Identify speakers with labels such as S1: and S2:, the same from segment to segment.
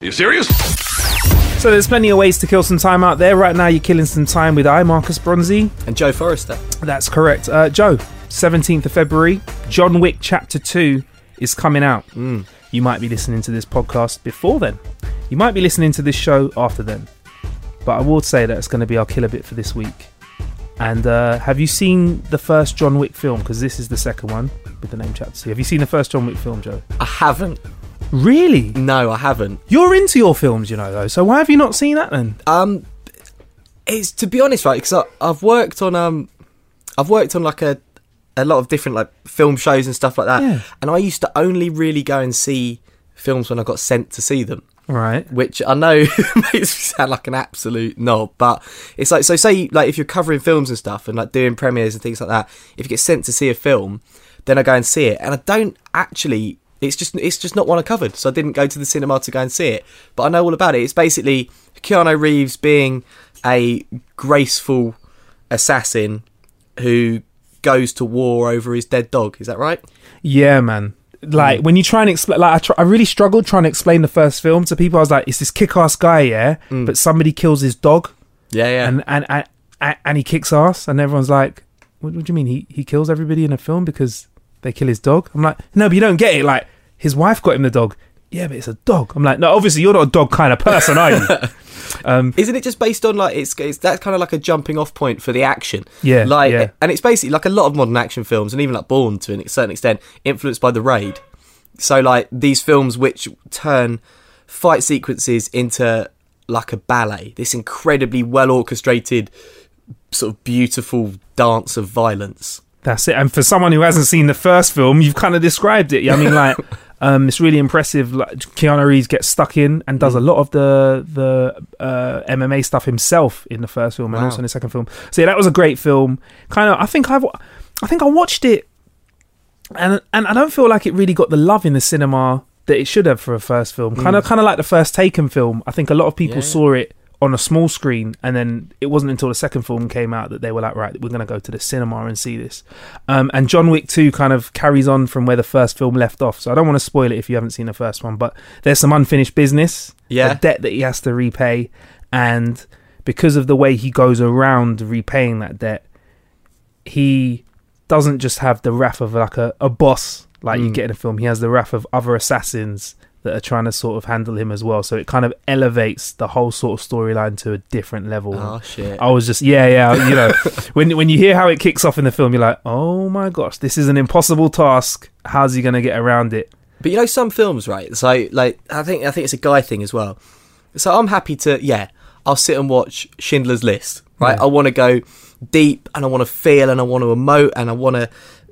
S1: You serious?
S2: So there's plenty of ways to kill some time out there. Right now, you're killing some time with I, Marcus Bronzy.
S3: And Joe Forrester.
S2: That's correct. Uh, Joe, 17th of February, John Wick Chapter 2 is coming out. You might be listening to this podcast before then. You might be listening to this show after then. But I will say that it's going to be our killer bit for this week. And uh, have you seen the first John Wick film? Because this is the second one with the name Chapter 2. Have you seen the first John Wick film, Joe?
S3: I haven't.
S2: Really?
S3: No, I haven't.
S2: You're into your films, you know, though. So why have you not seen that then?
S3: Um, it's to be honest, right? Because I've worked on um, I've worked on like a a lot of different like film shows and stuff like that.
S2: Yeah.
S3: And I used to only really go and see films when I got sent to see them.
S2: Right.
S3: Which I know makes me sound like an absolute knob, but it's like so. Say like if you're covering films and stuff and like doing premieres and things like that, if you get sent to see a film, then I go and see it, and I don't actually. It's just it's just not one I covered, so I didn't go to the cinema to go and see it. But I know all about it. It's basically Keanu Reeves being a graceful assassin who goes to war over his dead dog. Is that right?
S2: Yeah, man. Like hmm. when you try and explain, like I, try, I really struggled trying to explain the first film to people. I was like, "It's this kick-ass guy, yeah, hmm. but somebody kills his dog,
S3: Yeah, yeah.
S2: and and and, and, and he kicks ass, and everyone's like, what, what do you mean? He he kills everybody in a film because they kill his dog?" I'm like, "No, but you don't get it. Like his wife got him the dog. Yeah, but it's a dog." I'm like, "No, obviously you're not a dog kind of person, are you?" um,
S3: Isn't it just based on like it's, it's that's kind of like a jumping off point for the action?
S2: Yeah,
S3: like
S2: yeah.
S3: and it's basically like a lot of modern action films and even like Bourne to a certain extent influenced by the Raid. So like these films which turn fight sequences into like a ballet, this incredibly well orchestrated, sort of beautiful dance of violence.
S2: That's it. And for someone who hasn't seen the first film, you've kind of described it. I mean, like, um, it's really impressive. Like, Keanu Reeves gets stuck in and does a lot of the the uh, MMA stuff himself in the first film and
S3: Wow.
S2: also in the second film. So yeah, that was a great film. Kind of, I think I've, I think I watched it, and and I don't feel like it really got the love in the cinema that it should have for a first film. Kind of, kind of like the first Taken film. I think a lot of people
S3: Yeah.
S2: saw it on a small screen, and then it wasn't until the second film came out that they were like, right, we're going to go to the cinema and see this. Um, and John Wick 2 kind of carries on from where the first film left off. So I don't want to spoil it if you haven't seen the first one, but there's some unfinished business,
S3: Yeah.
S2: a debt that he has to repay, and because of the way he goes around repaying that debt, he doesn't just have the wrath of like a, a boss like you
S3: Mm.
S2: get in a film. He has the wrath of other assassins that are trying to sort of handle him as well. So it kind of elevates the whole sort of storyline to a different level.
S3: Oh shit!
S2: I was just yeah, yeah, you know, when when you hear how it kicks off in the film, you're like, oh my gosh, this is an impossible task. How's he gonna get around it?
S3: But you know some films, right? So like I think I think it's a guy thing as well. So I'm happy to yeah, I'll sit and watch Schindler's List, right?
S2: Yeah.
S3: I want to go deep and I want to feel and I want to emote and I want to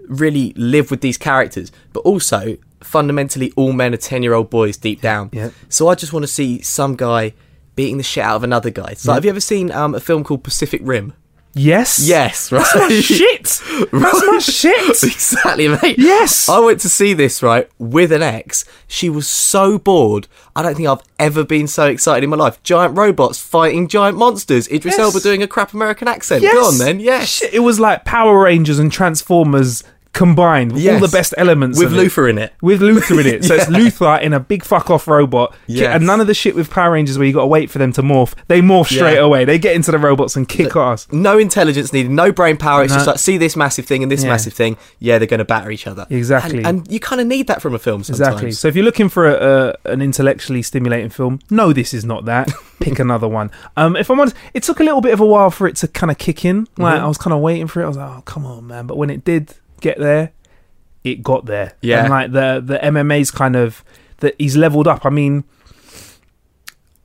S3: really live with these characters. But also fundamentally all men are 10-year-old boys deep down.
S2: Yeah.
S3: So I just want to see some guy beating the shit out of another guy. So have you ever seen um, a film called Pacific Rim?
S2: Yes,
S3: Yes, right.
S2: That's my shit. That's my shit.
S3: exactly, mate.
S2: Yes.
S3: I went to see this right with an ex. She was so bored. I don't think I've ever been so excited in my life. Giant robots fighting giant monsters. Idris
S2: Yes.
S3: Elba doing a crap American accent.
S2: Yes.
S3: Go on then. Yes.
S2: Shit, it was like Power Rangers and Transformers combined with all the best elements
S3: with
S2: of it.
S3: Luther in it.
S2: With Luther in it. So it's
S3: Yeah.
S2: Luther in a big fuck off robot.
S3: Yes.
S2: And none of the shit with Power Rangers where you got to wait for them to morph. They morph straight
S3: Yeah.
S2: away. They get into the robots and kick ass.
S3: No intelligence needed, no brain power. It's
S2: No.
S3: just like see this massive thing and this
S2: Yeah.
S3: massive thing. Yeah, they're going to batter each other.
S2: Exactly.
S3: And, and you kind of need that from a film sometimes.
S2: Exactly. So if you're looking for a, a, an intellectually stimulating film, no, this is not that. Pick another one. Um, if I'm honest, it took a little bit of a while for it to kind of kick in. Like
S3: Mhm.
S2: I was kind of waiting for it. I was like, oh come on, man. But when it did get there, it got there.
S3: Yeah.
S2: And like the the MMA's kind of that he's leveled up. I mean.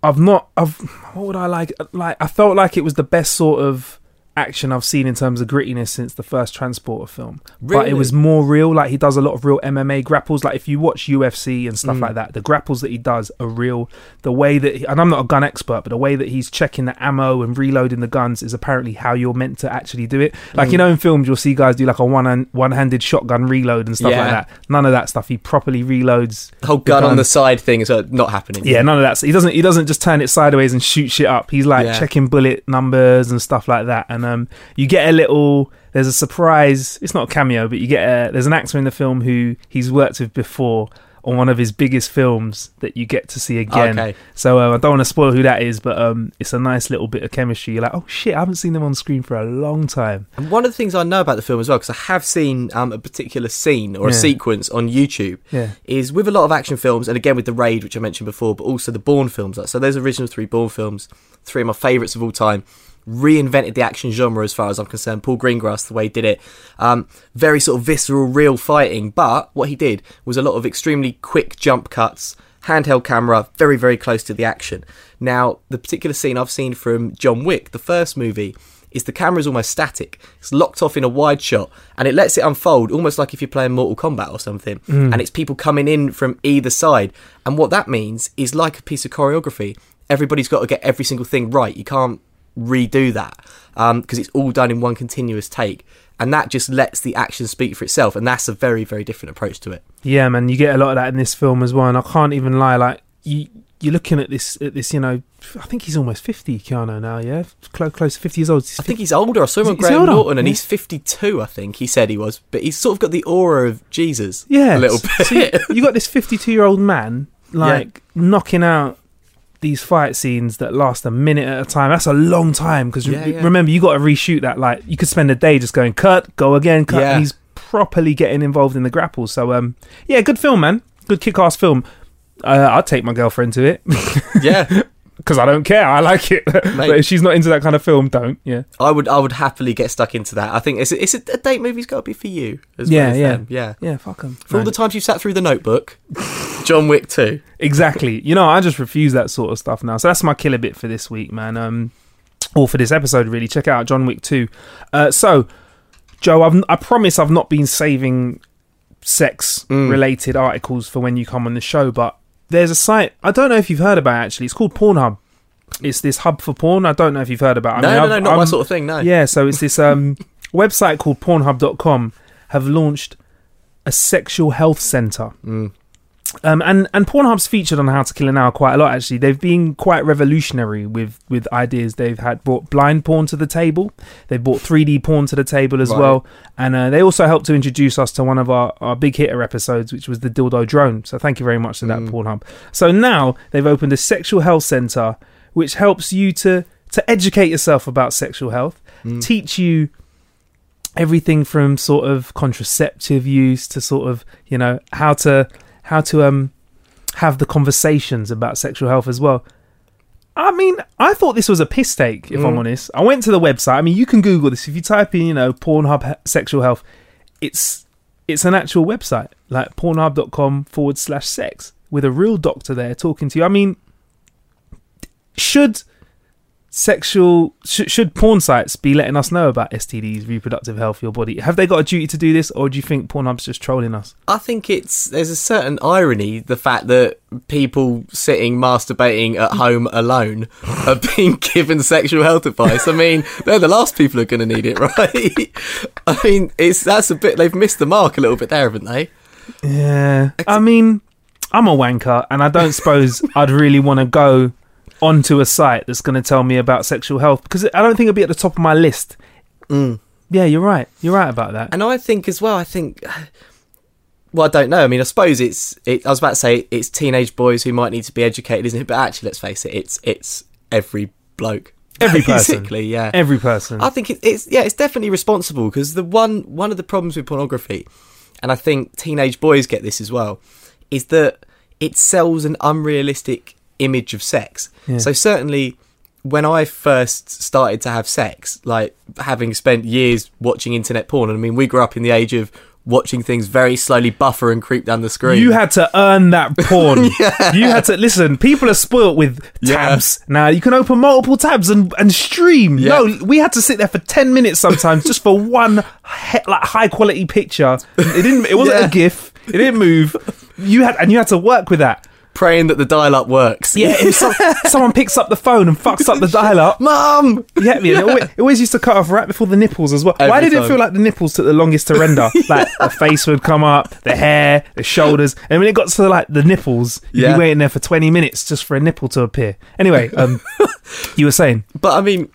S2: I've not. I've. What would I like? Like I felt like it was the best sort of action I've seen in terms of grittiness since the first Transporter film. But it was more real. Like he does a lot of real MMA grapples. Like if you watch UFC and stuff
S3: Mm.
S2: like that, the grapples that he does are real. The way that, he, and I'm not a gun expert, but the way that he's checking the ammo and reloading the guns is apparently how you're meant to actually do it. Like
S3: Mm.
S2: you know in films, you'll see guys do like a one hand, one handed shotgun reload and stuff
S3: Yeah.
S2: like that. None of that stuff. He properly reloads
S3: The whole gun, on the side thing is uh, not happening.
S2: yeah, none of that. He doesn't. He doesn't just turn it sideways and shoot shit up. He's like
S3: Yeah.
S2: checking bullet numbers and stuff like that. And um, you get a little. There's a surprise. It's not a cameo, but you get a. There's an actor in the film who he's worked with before on one of his biggest films that you get to see again.
S3: Okay.
S2: So uh, I don't want to spoil who that is, but um, it's a nice little bit of chemistry. You're like, oh shit, I haven't seen them on screen for a long time.
S3: And one of the things I know about the film as well, because I have seen um, a particular scene or a sequence on YouTube,
S2: Yeah.
S3: is with a lot of action films, and again with the Raid, which I mentioned before, but also the Bourne films. So those original three Bourne films, three of my favourites of all time, reinvented the action genre as far as I'm concerned. Paul Greengrass, the way he did it, um, very sort of visceral, real fighting. But what he did was a lot of extremely quick jump cuts. Handheld camera, very, very close to the action. Now, the particular scene I've seen from John Wick, the first movie, is the camera is almost static. It's locked off in a wide shot and it lets it unfold almost like if you're playing Mortal Kombat or something.
S2: Mm.
S3: And it's people coming in from either side. And what that means is like a piece of choreography. Everybody's got to get every single thing right. You can't redo that um, because it's all done in one continuous take. And that just lets the action speak for itself. And that's a very, very different approach to it.
S2: Yeah, man, you get a lot of that in this film as well, and I can't even lie. Like you, you're looking at this, at this, you know, I think he's almost fifty, Keanu now. Yeah, close, close to fifty years old.
S3: I think he's older. I saw him on
S2: he- is he
S3: Graham
S2: older?
S3: Norton and
S2: Yeah.
S3: he's 52, I think he said he was. But he's sort of got the aura of Jesus.
S2: yeah,
S3: A little
S2: so
S3: bit.
S2: you, you got this fifty-two-year-old man like knocking out these fight scenes that last a minute at a time. That's a long time because
S3: Yeah, yeah.
S2: remember you got to reshoot that. Like you could spend a day just going cut, go again, cut.
S3: Yeah.
S2: He's properly getting involved in the grapple. So um, yeah, good film, man. Good kick-ass film. Uh, I'd take my girlfriend to it.
S3: yeah.
S2: because I don't care. I like it. but if she's not into that kind of film, don't. Yeah.
S3: I would I would happily get stuck into that. I think it's a, it's a, a date movie's got to be for you as
S2: Yeah,
S3: well as
S2: yeah.
S3: them. Yeah.
S2: Yeah, fuck 'em.
S3: For all the times you've sat through the notebook, John Wick 2.
S2: Exactly. You know, I just refuse that sort of stuff now. So that's my killer bit for this week, man. Um, or for this episode, really. Check out John Wick 2. Uh, so, Joe, I've, I promise I've not been saving sex related articles for when you come on the show, but there's a site, I don't know if you've heard about it actually. It's called Pornhub. It's this hub for porn. I don't know if you've heard about it. I
S3: No,
S2: mean,
S3: no, no, not my
S2: I'm-
S3: sort of thing, no.
S2: Yeah, so it's this um, website called Pornhub.com have launched a sexual health center.
S3: Mm.
S2: Um, and and Pornhub's featured on How to Kill an Hour quite a lot. Actually, they've been quite revolutionary with with ideas. They've had brought blind porn to the table. They've brought 3D porn to the table as
S3: Right.
S2: well. And uh, they also helped to introduce us to one of our, our big hitter episodes, which was the dildo drone. So thank you very much to that Pornhub. So now they've opened a sexual health center, which helps you to to educate yourself about sexual health, teach you everything from sort of contraceptive use to sort of you know how to how to um have the conversations about sexual health as well. I mean, I thought this was a piss take, if I'm honest. I went to the website. I mean, you can Google this if you type in, you know, Pornhub sexual health. It's it's an actual website, like Pornhub.com forward slash sex, with a real doctor there talking to you. I mean, should sexual sh- should porn sites be letting us know about STDs, reproductive health, your body? Have they got a duty to do this, or do you think Pornhub's just trolling us?
S3: I think it's there's a certain irony the fact that people sitting masturbating at home alone are being given sexual health advice. I mean, they're the last people who are going to need it, right? I mean, it's that's a bit they've missed the mark a little bit there, haven't they?
S2: Yeah, I mean, I'm a wanker, and I don't suppose I'd really want to go onto a site that's going to tell me about sexual health because I don't think it'd be at the top of my list. Mm. Yeah, you're right. You're right about that.
S3: And I think as well, I think, well, I don't know. I mean, I suppose it's. It, I was about to say it's teenage boys who might need to be educated, isn't it? But actually, let's face it, it's it's every bloke,
S2: Every person.
S3: Yeah,
S2: Every person.
S3: I think it, it's yeah, it's definitely responsible because the one one of the problems with pornography, and I think teenage boys get this as well, is that it sells an unrealistic image of sex.
S2: Yeah.
S3: So certainly when I first started to have sex, like having spent years watching internet porn, and I mean we grew up in the age of watching things very slowly buffer and creep down the screen.
S2: You had to earn that porn. You had to listen. People are spoilt with tabs now. You can open multiple tabs and, and stream.
S3: Yeah.
S2: No, we had to sit there for ten minutes sometimes just for one he- like high quality picture. It didn't. It wasn't
S3: Yeah.
S2: a GIF. It didn't move. You had and you had to work with that.
S3: Praying that the dial-up works.
S2: Yeah, if some, someone picks up the phone and fucks up the dial up.
S3: Mum.
S2: Yeah, yeah. It, always, it always used to cut off right before the nipples as well. Why
S3: Every
S2: did it feel like the nipples took the longest to render? Like the face would come up, the hair, the shoulders, and when it got to like the nipples, you'd
S3: Yeah.
S2: be waiting there for twenty minutes just for a nipple to appear. Anyway, um, you were saying,
S3: But I mean,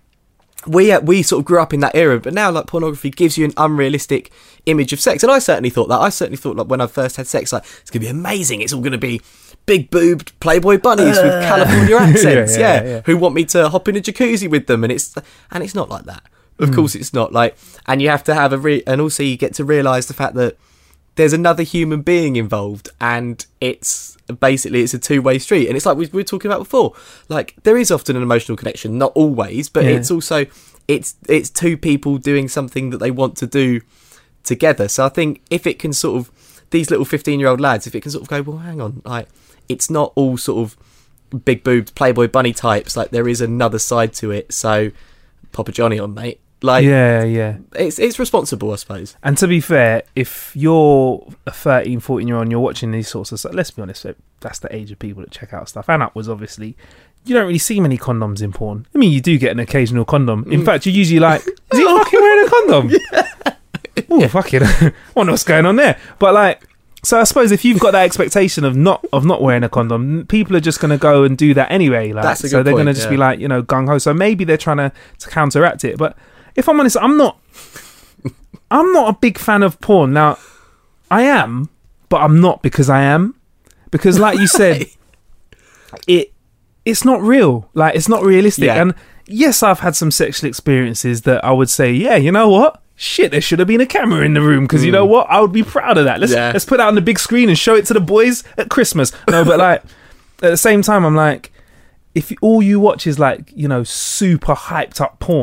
S3: we uh, we sort of grew up in that era, but now like pornography gives you an unrealistic image of sex, and I certainly thought that. I certainly thought like when I first had sex, like it's gonna be amazing. It's all gonna be big boobed Playboy bunnies with California accents,
S2: yeah,
S3: yeah,
S2: yeah.
S3: who want me to hop in a jacuzzi with them, and it's and it's not like that. Of course, it's not like, and you have to have a re, and also you get to realise the fact that there's another human being involved and it's basically it's a two-way street. And it's like we, we were talking about before. Like there is often an emotional connection not always but
S2: Yeah.
S3: it's also it's it's two people doing something that they want to do together. So i think if it can sort of these little 15 year old lads if it can sort of go well hang on like it's not all sort of big boobed playboy bunny types like there is another side to it. So papa johnny on mate like
S2: yeah, yeah.
S3: it's it's responsible i suppose
S2: And to be fair, if you're a 13, 14 year old and you're watching these sorts of stuff, let's be honest, that's the age of people that check out stuff. And upwards, obviously, you don't really see many condoms in porn. I mean, you do get an occasional condom. In mm. fact, you're usually like, is he fucking wearing a condom? Oh, fucking, I wonder what's going on there. But like, so I suppose if you've got that expectation of not of not wearing a condom, people are just going to go and do that anyway. Like, so they're going to just
S3: yeah.
S2: be like, you know, gung ho. So maybe they're trying to, to counteract it. But if I'm honest, I'm not. I'm not a big fan of porn. Now, I am, but I'm not because I am. Because, like you said, it it's not real. Like it's not realistic.
S3: Yeah.
S2: And yes, I've had some sexual experiences that I would say, yeah, you know what? Shit, there should have been a camera in the room because you know hmm. what? I would be proud of that. Let's
S3: Yeah.
S2: let's put that on the big screen and show it to the boys at Christmas. No, but like at the same time, I'm like, if all you watch is like you know super hyped up porn.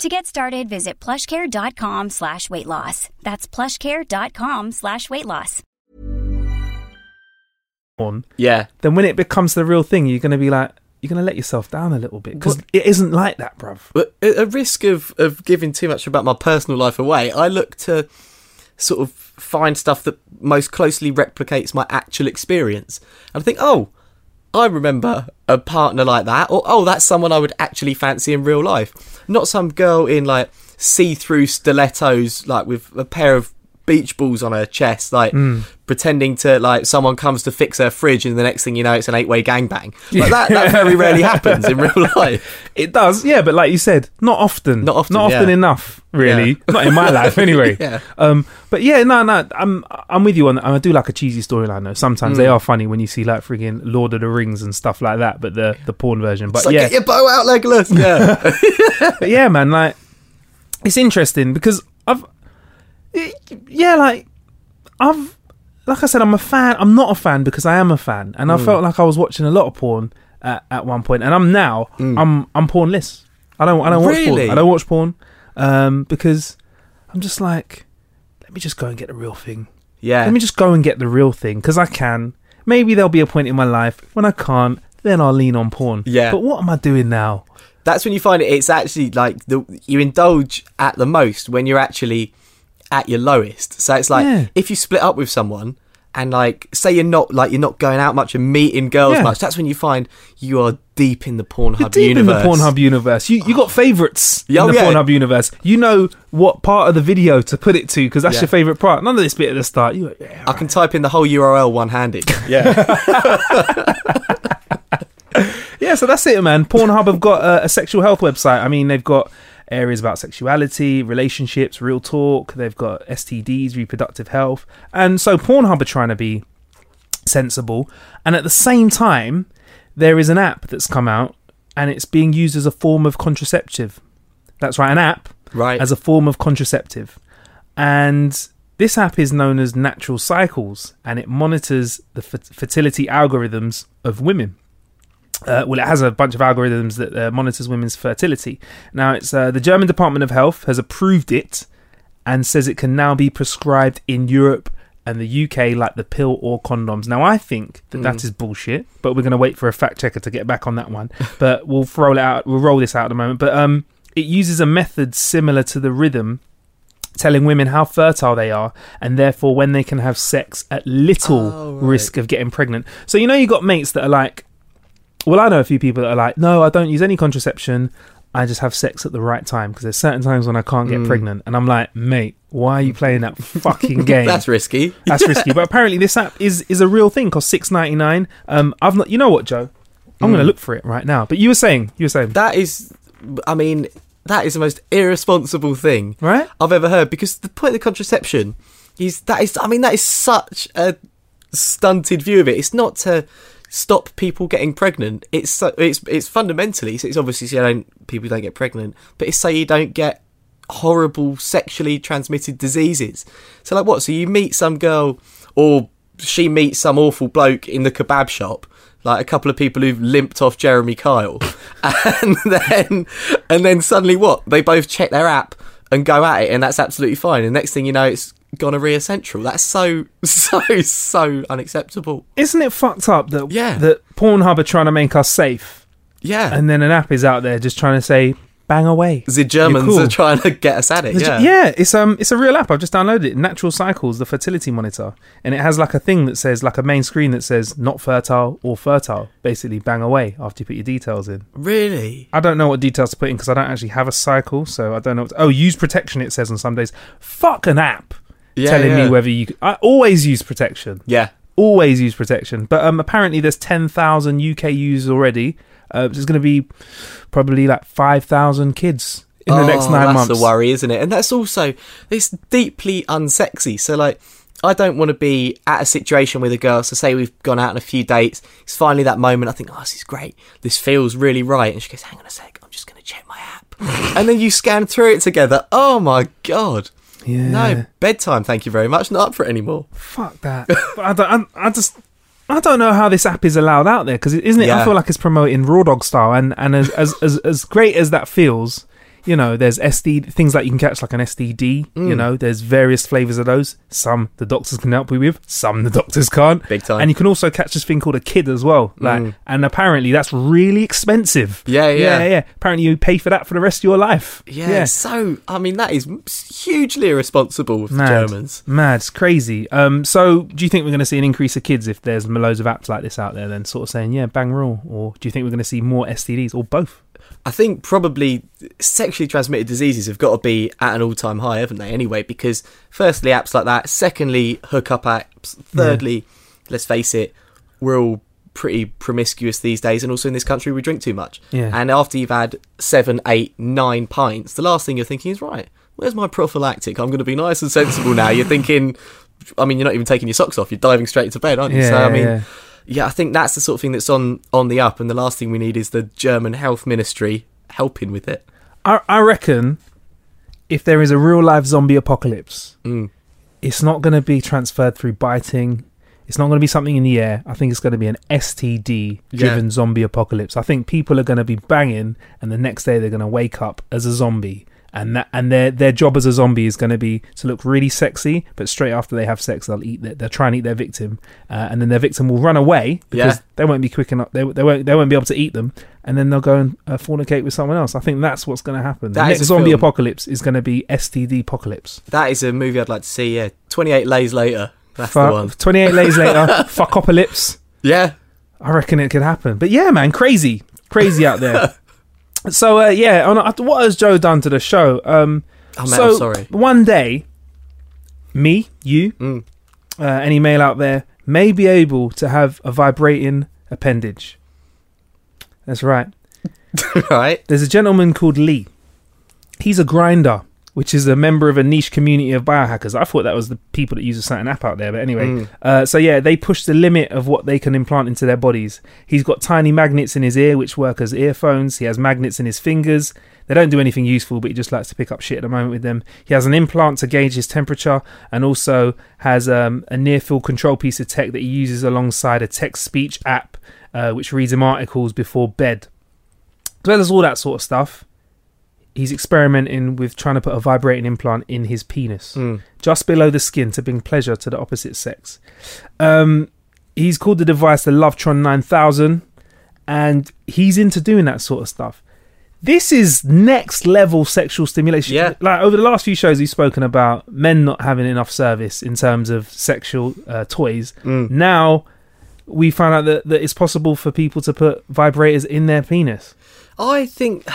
S4: To get started, visit plushcare.com slash weight loss. That's plushcare.com slash weight loss.
S3: yeah
S2: Then when it becomes the real thing, you're going to be like, you're going to let yourself down a little bit because it isn't like that, bruv.
S3: But at a risk of, of giving too much about my personal life away, I look to sort of find stuff that most closely replicates my actual experience. And I think, oh, I remember a partner like that, or oh, that's someone I would actually fancy in real life. Not some girl in like see through stilettos, like with a pair of beach balls on her chest, like
S2: Hmm.
S3: pretending to like someone comes to fix her fridge, and the next thing you know, it's an eight-way gangbang. Like that, that very rarely happens in real life.
S2: It does, yeah, but like you said, not often.
S3: Not often,
S2: Not often
S3: yeah.
S2: enough, really.
S3: Yeah.
S2: Not in my life, anyway.
S3: Yeah.
S2: Um, but yeah, no, no, I'm I'm with you on. That. I do like a cheesy storyline though. Sometimes
S3: Mm.
S2: they are funny when you see like friggin' Lord of the Rings and stuff like that, but the the porn version. But
S3: It's like,
S2: yeah,
S3: get your bow out, Legolas. Yeah,
S2: but yeah, man, like it's interesting because I've, yeah, like I've, like I said, I'm a fan. I'm not a fan because I am a fan, and I felt like I was watching a lot of porn at, at one point, and I'm now I'm I'm pornless. I don't I don't watch
S3: Really?
S2: porn. I don't watch porn um, because I'm just like, let me just go and get the real thing.
S3: yeah.
S2: Let me just go and get the real thing because I can. Maybe there'll be a point in my life when I can't. Then I'll lean on porn.
S3: Yeah.
S2: But what am I doing now?
S3: That's when you find it. It's actually like the you indulge at the most when you're actually at your lowest. So it's like
S2: Yeah.
S3: if you split up with someone and like say you're not like you're not going out much and meeting girls
S2: Yeah.
S3: much. That's when you find you are deep in the Pornhub
S2: You're deep
S3: universe.
S2: in the Pornhub universe. You you got favourites
S3: Yeah,
S2: in
S3: oh,
S2: the
S3: yeah.
S2: Pornhub universe. You know what part of the video to put it to because that's
S3: Yeah.
S2: your favourite part. None of this bit at the start. You yeah,
S3: I can type in the whole URL one-handed.
S2: Yeah. yeah. So that's it, man. Pornhub have got a, a sexual health website. I mean, they've got areas about sexuality, relationships, real talk. They've got STDs, reproductive health, and so Pornhub are trying to be sensible. And at the same time, there is an app that's come out, and it's being used as a form of contraceptive. That's right, an app
S3: Right.
S2: as a form of contraceptive. And this app is known as Natural Cycles and it monitors the f- fertility algorithms of women. Uh, well, it has a bunch of algorithms that uh, monitors women's fertility. Now, it's uh, the German Department of Health has approved it and says it can now be prescribed in Europe and the UK like the pill or condoms. Now, I think that that is bullshit, but we're going to wait for a fact checker to get back on that one. but we'll roll it out. We'll roll this out in a moment. But um, it uses a method similar to the rhythm telling women how fertile they are and therefore when they can have sex at little
S3: Oh, right.
S2: risk of getting pregnant. So you know you've got mates that are like well I know a few people that are like no I don't use any contraception I just have sex at the right time because there's certain times when I can't
S3: Mm.
S2: get pregnant and I'm like mate why are you playing that fucking game?
S3: That's risky.
S2: That's risky. But apparently this app is is a real thing costs 6.99. Um I've not you know what Joe? I'm going to look for it right now. But you were saying you were saying
S3: Mm. That is, I mean, that is the most irresponsible thing
S2: Right?
S3: I've ever heard. Because the point of the contraception is that is, I mean, that is such a stunted view of it. It's not to stop people getting pregnant. It's so, it's it's fundamentally it's obviously so you don't people don't get pregnant, but it's so you don't get horrible sexually transmitted diseases. So like what? So you meet some girl or she meets some awful bloke in the kebab shop, like a couple of people who've limped off Jeremy Kyle, and then and then suddenly what? They both check their app and go at it, and that's absolutely fine. And next thing you know, it's gonorrhea central. That's so so so unacceptable.
S2: Isn't it fucked up that
S3: Yeah.
S2: that Pornhub are trying to make us safe
S3: Yeah,
S2: and then an app is out there just trying to say bang away.
S3: the Germans
S2: cool.
S3: are trying to get us at it.
S2: The
S3: Yeah,
S2: yeah, it's um, it's a real app. I've just downloaded it. Natural Cycles, the fertility monitor, and it has like a thing that says, like a main screen that says "not fertile" or "fertile." Basically, bang away after you put your details in.
S3: really.
S2: I don't know what details to put in because I don't actually have a cycle, so I don't know. What to- oh, use protection. It says on some days. Fuck an app
S3: Yeah,
S2: telling
S3: yeah.
S2: me whether you. I always use protection.
S3: Yeah,
S2: Always use protection. But um, apparently there's ten thousand UK users already. Uh, there's going to be probably like five thousand kids in the next nine
S3: that's
S2: months.
S3: the worry, isn't it? And that's also it's deeply unsexy. So like, I don't want to be at a situation with a girl. So say we've gone out on a few dates. It's finally that moment. I think, oh, this is great. This feels really right. And she goes, hang on a sec. I'm just going to check my app. and then you scan through it together. Oh my god.
S2: Yeah.
S3: No bedtime. Thank you very much. Not up for it anymore.
S2: Fuck that. but I, don't, I, I just. I don't know how this app is allowed out there because isn't it? I feel like it's promoting raw dog style, and and as as as, as great as that feels, you know, there's SD things that you can catch like an STD.
S3: Mm.
S2: You know, there's various flavors of those. Some the doctors can help you with, some the doctors can't.
S3: Big time.
S2: And you can also catch this thing called a kid as well. Like,
S3: Mm.
S2: and apparently that's really expensive.
S3: Yeah, yeah.
S2: yeah, yeah. Apparently you pay for that for the rest of your life.
S3: Yeah. So I mean, that is hugely irresponsible of the Germans.
S2: Mad, it's crazy. Um, so do you think we're going to see an increase of kids if there's loads of apps like this out there? Then sort of saying, yeah, bang rule, or do you think we're going to see more STDs or both?
S3: I think probably sexually transmitted diseases have got to be at an all-time high, haven't they? Anyway, because firstly, apps like that. Secondly, hookup apps. Thirdly, let's face it, we're all pretty promiscuous these days, and also in this country, we drink too much.
S2: Yeah.
S3: And after you've had seven, eight, nine pints, the last thing you're thinking is right. Where's my prophylactic? I'm going to be nice and sensible now. You're thinking, I mean, you're not even taking your socks off. You're diving straight into bed, aren't you?
S2: Yeah,
S3: so I mean,
S2: yeah.
S3: Yeah, I think that's the sort of thing that's on on the up, and the last thing we need is the German health ministry helping with it.
S2: I, I reckon if there is a real life zombie apocalypse,
S3: Mm.
S2: it's not going to be transferred through biting. It's not going to be something in the air. I think it's going to be an STD driven
S3: Yeah.
S2: zombie apocalypse. I think people are going to be banging, and the next day they're going to wake up as a zombie. And that, and their their job as a zombie is going to be to look really sexy, but straight after they have sex, they'll eat. Their, they'll try and eat their victim, uh, and then their victim will run away because
S3: Yeah.
S2: they won't be quick enough. They, they won't they won't be able to eat them, and then they'll go and uh, fornicate with someone else. I think that's what's going to happen.
S3: That
S2: the next zombie
S3: film.
S2: apocalypse is going to be STD apocalypse.
S3: That is a movie I'd like to see. Yeah, 28 lays later. That's
S2: Fuck-
S3: the one.
S2: 28 days later, fuckopocalypse.
S3: Yeah,
S2: I reckon it could happen. But yeah, man, crazy, crazy out there. so uh, yeah, on, what has Joe done to the show? Um,
S3: Oh, man,
S2: so
S3: I'm sorry.
S2: one day, me, you,
S3: Mm.
S2: uh, any male out there may be able to have a vibrating appendage. That's right.
S3: right.
S2: There's a gentleman called Lee. He's a grinder, which is a member of a niche community of biohackers. I thought that was the people that use a certain app out there, but anyway.
S3: Mm.
S2: Uh, so yeah, they push the limit of what they can implant into their bodies. He's got tiny magnets in his ear, which work as earphones. He has magnets in his fingers. They don't do anything useful, but he just likes to pick up shit at the moment with them. He has an implant to gauge his temperature, and also has um, a near-field control piece of tech that he uses alongside a text-speech app, uh, which reads him articles before bed. As well as all that sort of stuff, he's experimenting with trying to put a vibrating implant in his penis,
S3: Mm.
S2: just below the skin, to bring pleasure to the opposite sex. Um, he's called the device the Lovetron 9000, and he's into doing that sort of stuff. This is next level sexual stimulation.
S3: Yeah.
S2: Like over the last few shows, we've spoken about men not having enough service in terms of sexual uh, toys.
S3: Mm.
S2: Now we found out that, that it's possible for people to put vibrators in their penis.
S3: I think.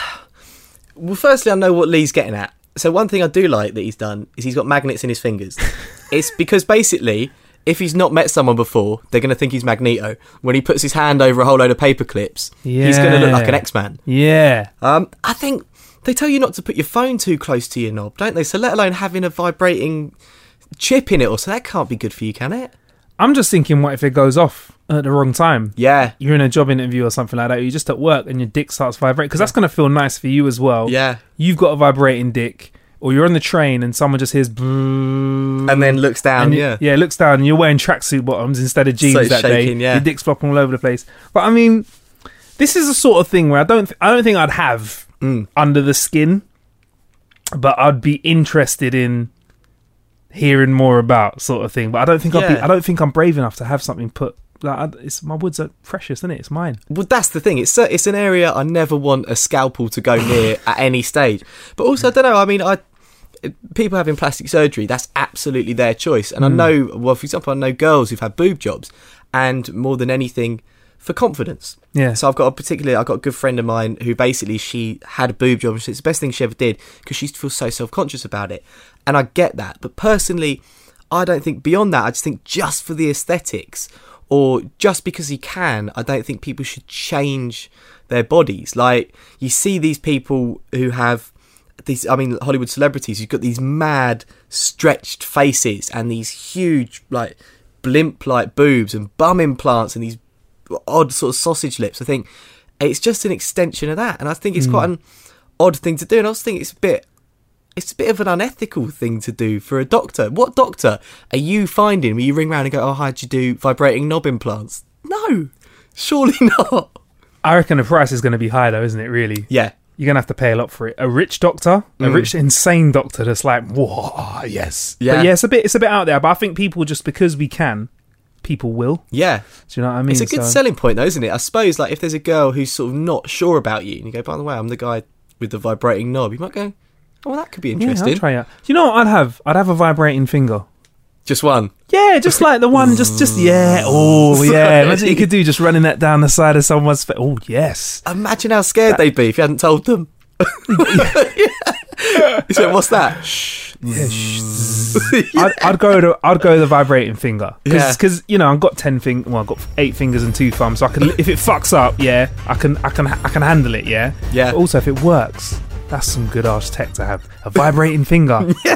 S3: Well, firstly, I know what Lee's getting at. So one thing I do like that he's done is he's got magnets in his fingers. it's because basically, if he's not met someone before, they're going to think he's Magneto. When he puts his hand over a whole load of paper clips, yeah. he's going to look like an X-Man.
S2: Yeah.
S3: Um, I think they tell you not to put your phone too close to your knob, don't they? So let alone having a vibrating chip in it, or so that can't be good for you, can it?
S2: I'm just thinking, what if it goes off at the wrong time?
S3: Yeah,
S2: You're in a job interview or something like that. You're just at work and your dick starts vibrating because that's going to feel nice for you as well.
S3: yeah.
S2: You've got a vibrating dick, or you're on the train and someone just hears, and
S3: And then looks down. yeah,
S2: yeah, looks down and you're wearing tracksuit bottoms instead of jeans
S3: So
S2: that
S3: shaking,
S2: day.
S3: yeah.
S2: Your dick's flopping all over the place. But I mean, this is a sort of thing where I don't, th- I don't think I'd have
S3: Mm.
S2: under the skin, but I'd be interested in hearing more about sort of thing. But I don't think I'd be, I don't think I'm brave enough to have something put. Like, it's my woods are precious, isn't it? It's mine.
S3: Well, that's the thing. It's it's an area I never want a scalpel to go near at any stage. But also, I don't know. I mean, I people having plastic surgery, that's absolutely their choice. And I mm. know, well, for example, I know girls who've had boob jobs, and more than anything, for confidence.
S2: Yeah.
S3: So I've got a particular, I've got a good friend of mine who basically she had a boob job, and it's the best thing she ever did because she used to feel so self conscious about it. And I get that, but personally, I don't think beyond that. I just think just for the aesthetics, or just because you can, I don't think people should change their bodies. Like you see these people who have these, I mean, Hollywood celebrities who've got these mad stretched faces and these huge like blimp like boobs and bum implants and these odd sort of sausage lips. I think it's just an extension of that, and I think it's hmm. quite an odd thing to do. And I also think it's a bit, it's a bit of an unethical thing to do for a doctor. What doctor are you finding when you ring around and go, "Oh, how'd you do vibrating knob implants?" No, surely not.
S2: I reckon the price is going to be high though, isn't it? Really?
S3: Yeah,
S2: You're going to have to pay a lot for it. A rich doctor, a
S3: Mm.
S2: rich insane doctor that's like, whoa, yes.
S3: Yeah.
S2: But yeah, it's a bit, it's a bit out there. But I think people just because we can, people will.
S3: yeah.
S2: Do you know what I mean?
S3: It's a good
S2: So-
S3: selling point, though, isn't it? I suppose, like, if there's a girl who's sort of not sure about you, and you go, by the way, I'm the guy with the vibrating knob, you might go, oh, well, that could be interesting. Yeah.
S2: I'll try it. You know what I'd have? I'd have a vibrating finger.
S3: Just one.
S2: Yeah, just like the one, just, just yeah. Oh, yeah. Imagine you could do just running that down the side of someone's face. Oh, yes.
S3: Imagine how scared they'd be if you hadn't told them. he said, "What's that?"
S2: Yeah, shh. I'd, I'd go to I'd go the vibrating finger
S3: Yeah.
S2: because you know I've got ten fing well I've got eight fingers and two thumbs so I can if it fucks up yeah I can I can I can handle it yeah
S3: Yeah.
S2: But also if it works that's some good ass tech to have a vibrating finger yeah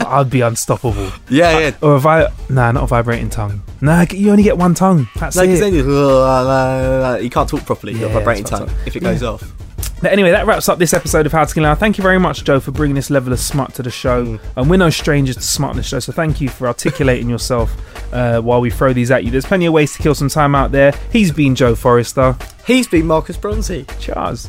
S2: I'd be unstoppable
S3: Yeah, uh, yeah.
S2: or a vi nah not a vibrating tongue nah you only get one tongue that's
S3: Like, 'cause
S2: it
S3: then you, uh, uh, you can't talk properly.
S2: Yeah,
S3: a vibrating tongue if it goes off.
S2: But anyway, that wraps up this episode of How to Kill Hour. Thank you very much, Joe, for bringing this level of smut to the show. Mm. And we're no strangers to smut on the show, so thank you for articulating yourself uh, while we throw these at you. There's plenty of ways to kill some time out there. He's been Joe Forrester.
S3: He's been Marcus Bronzy.
S2: Cheers.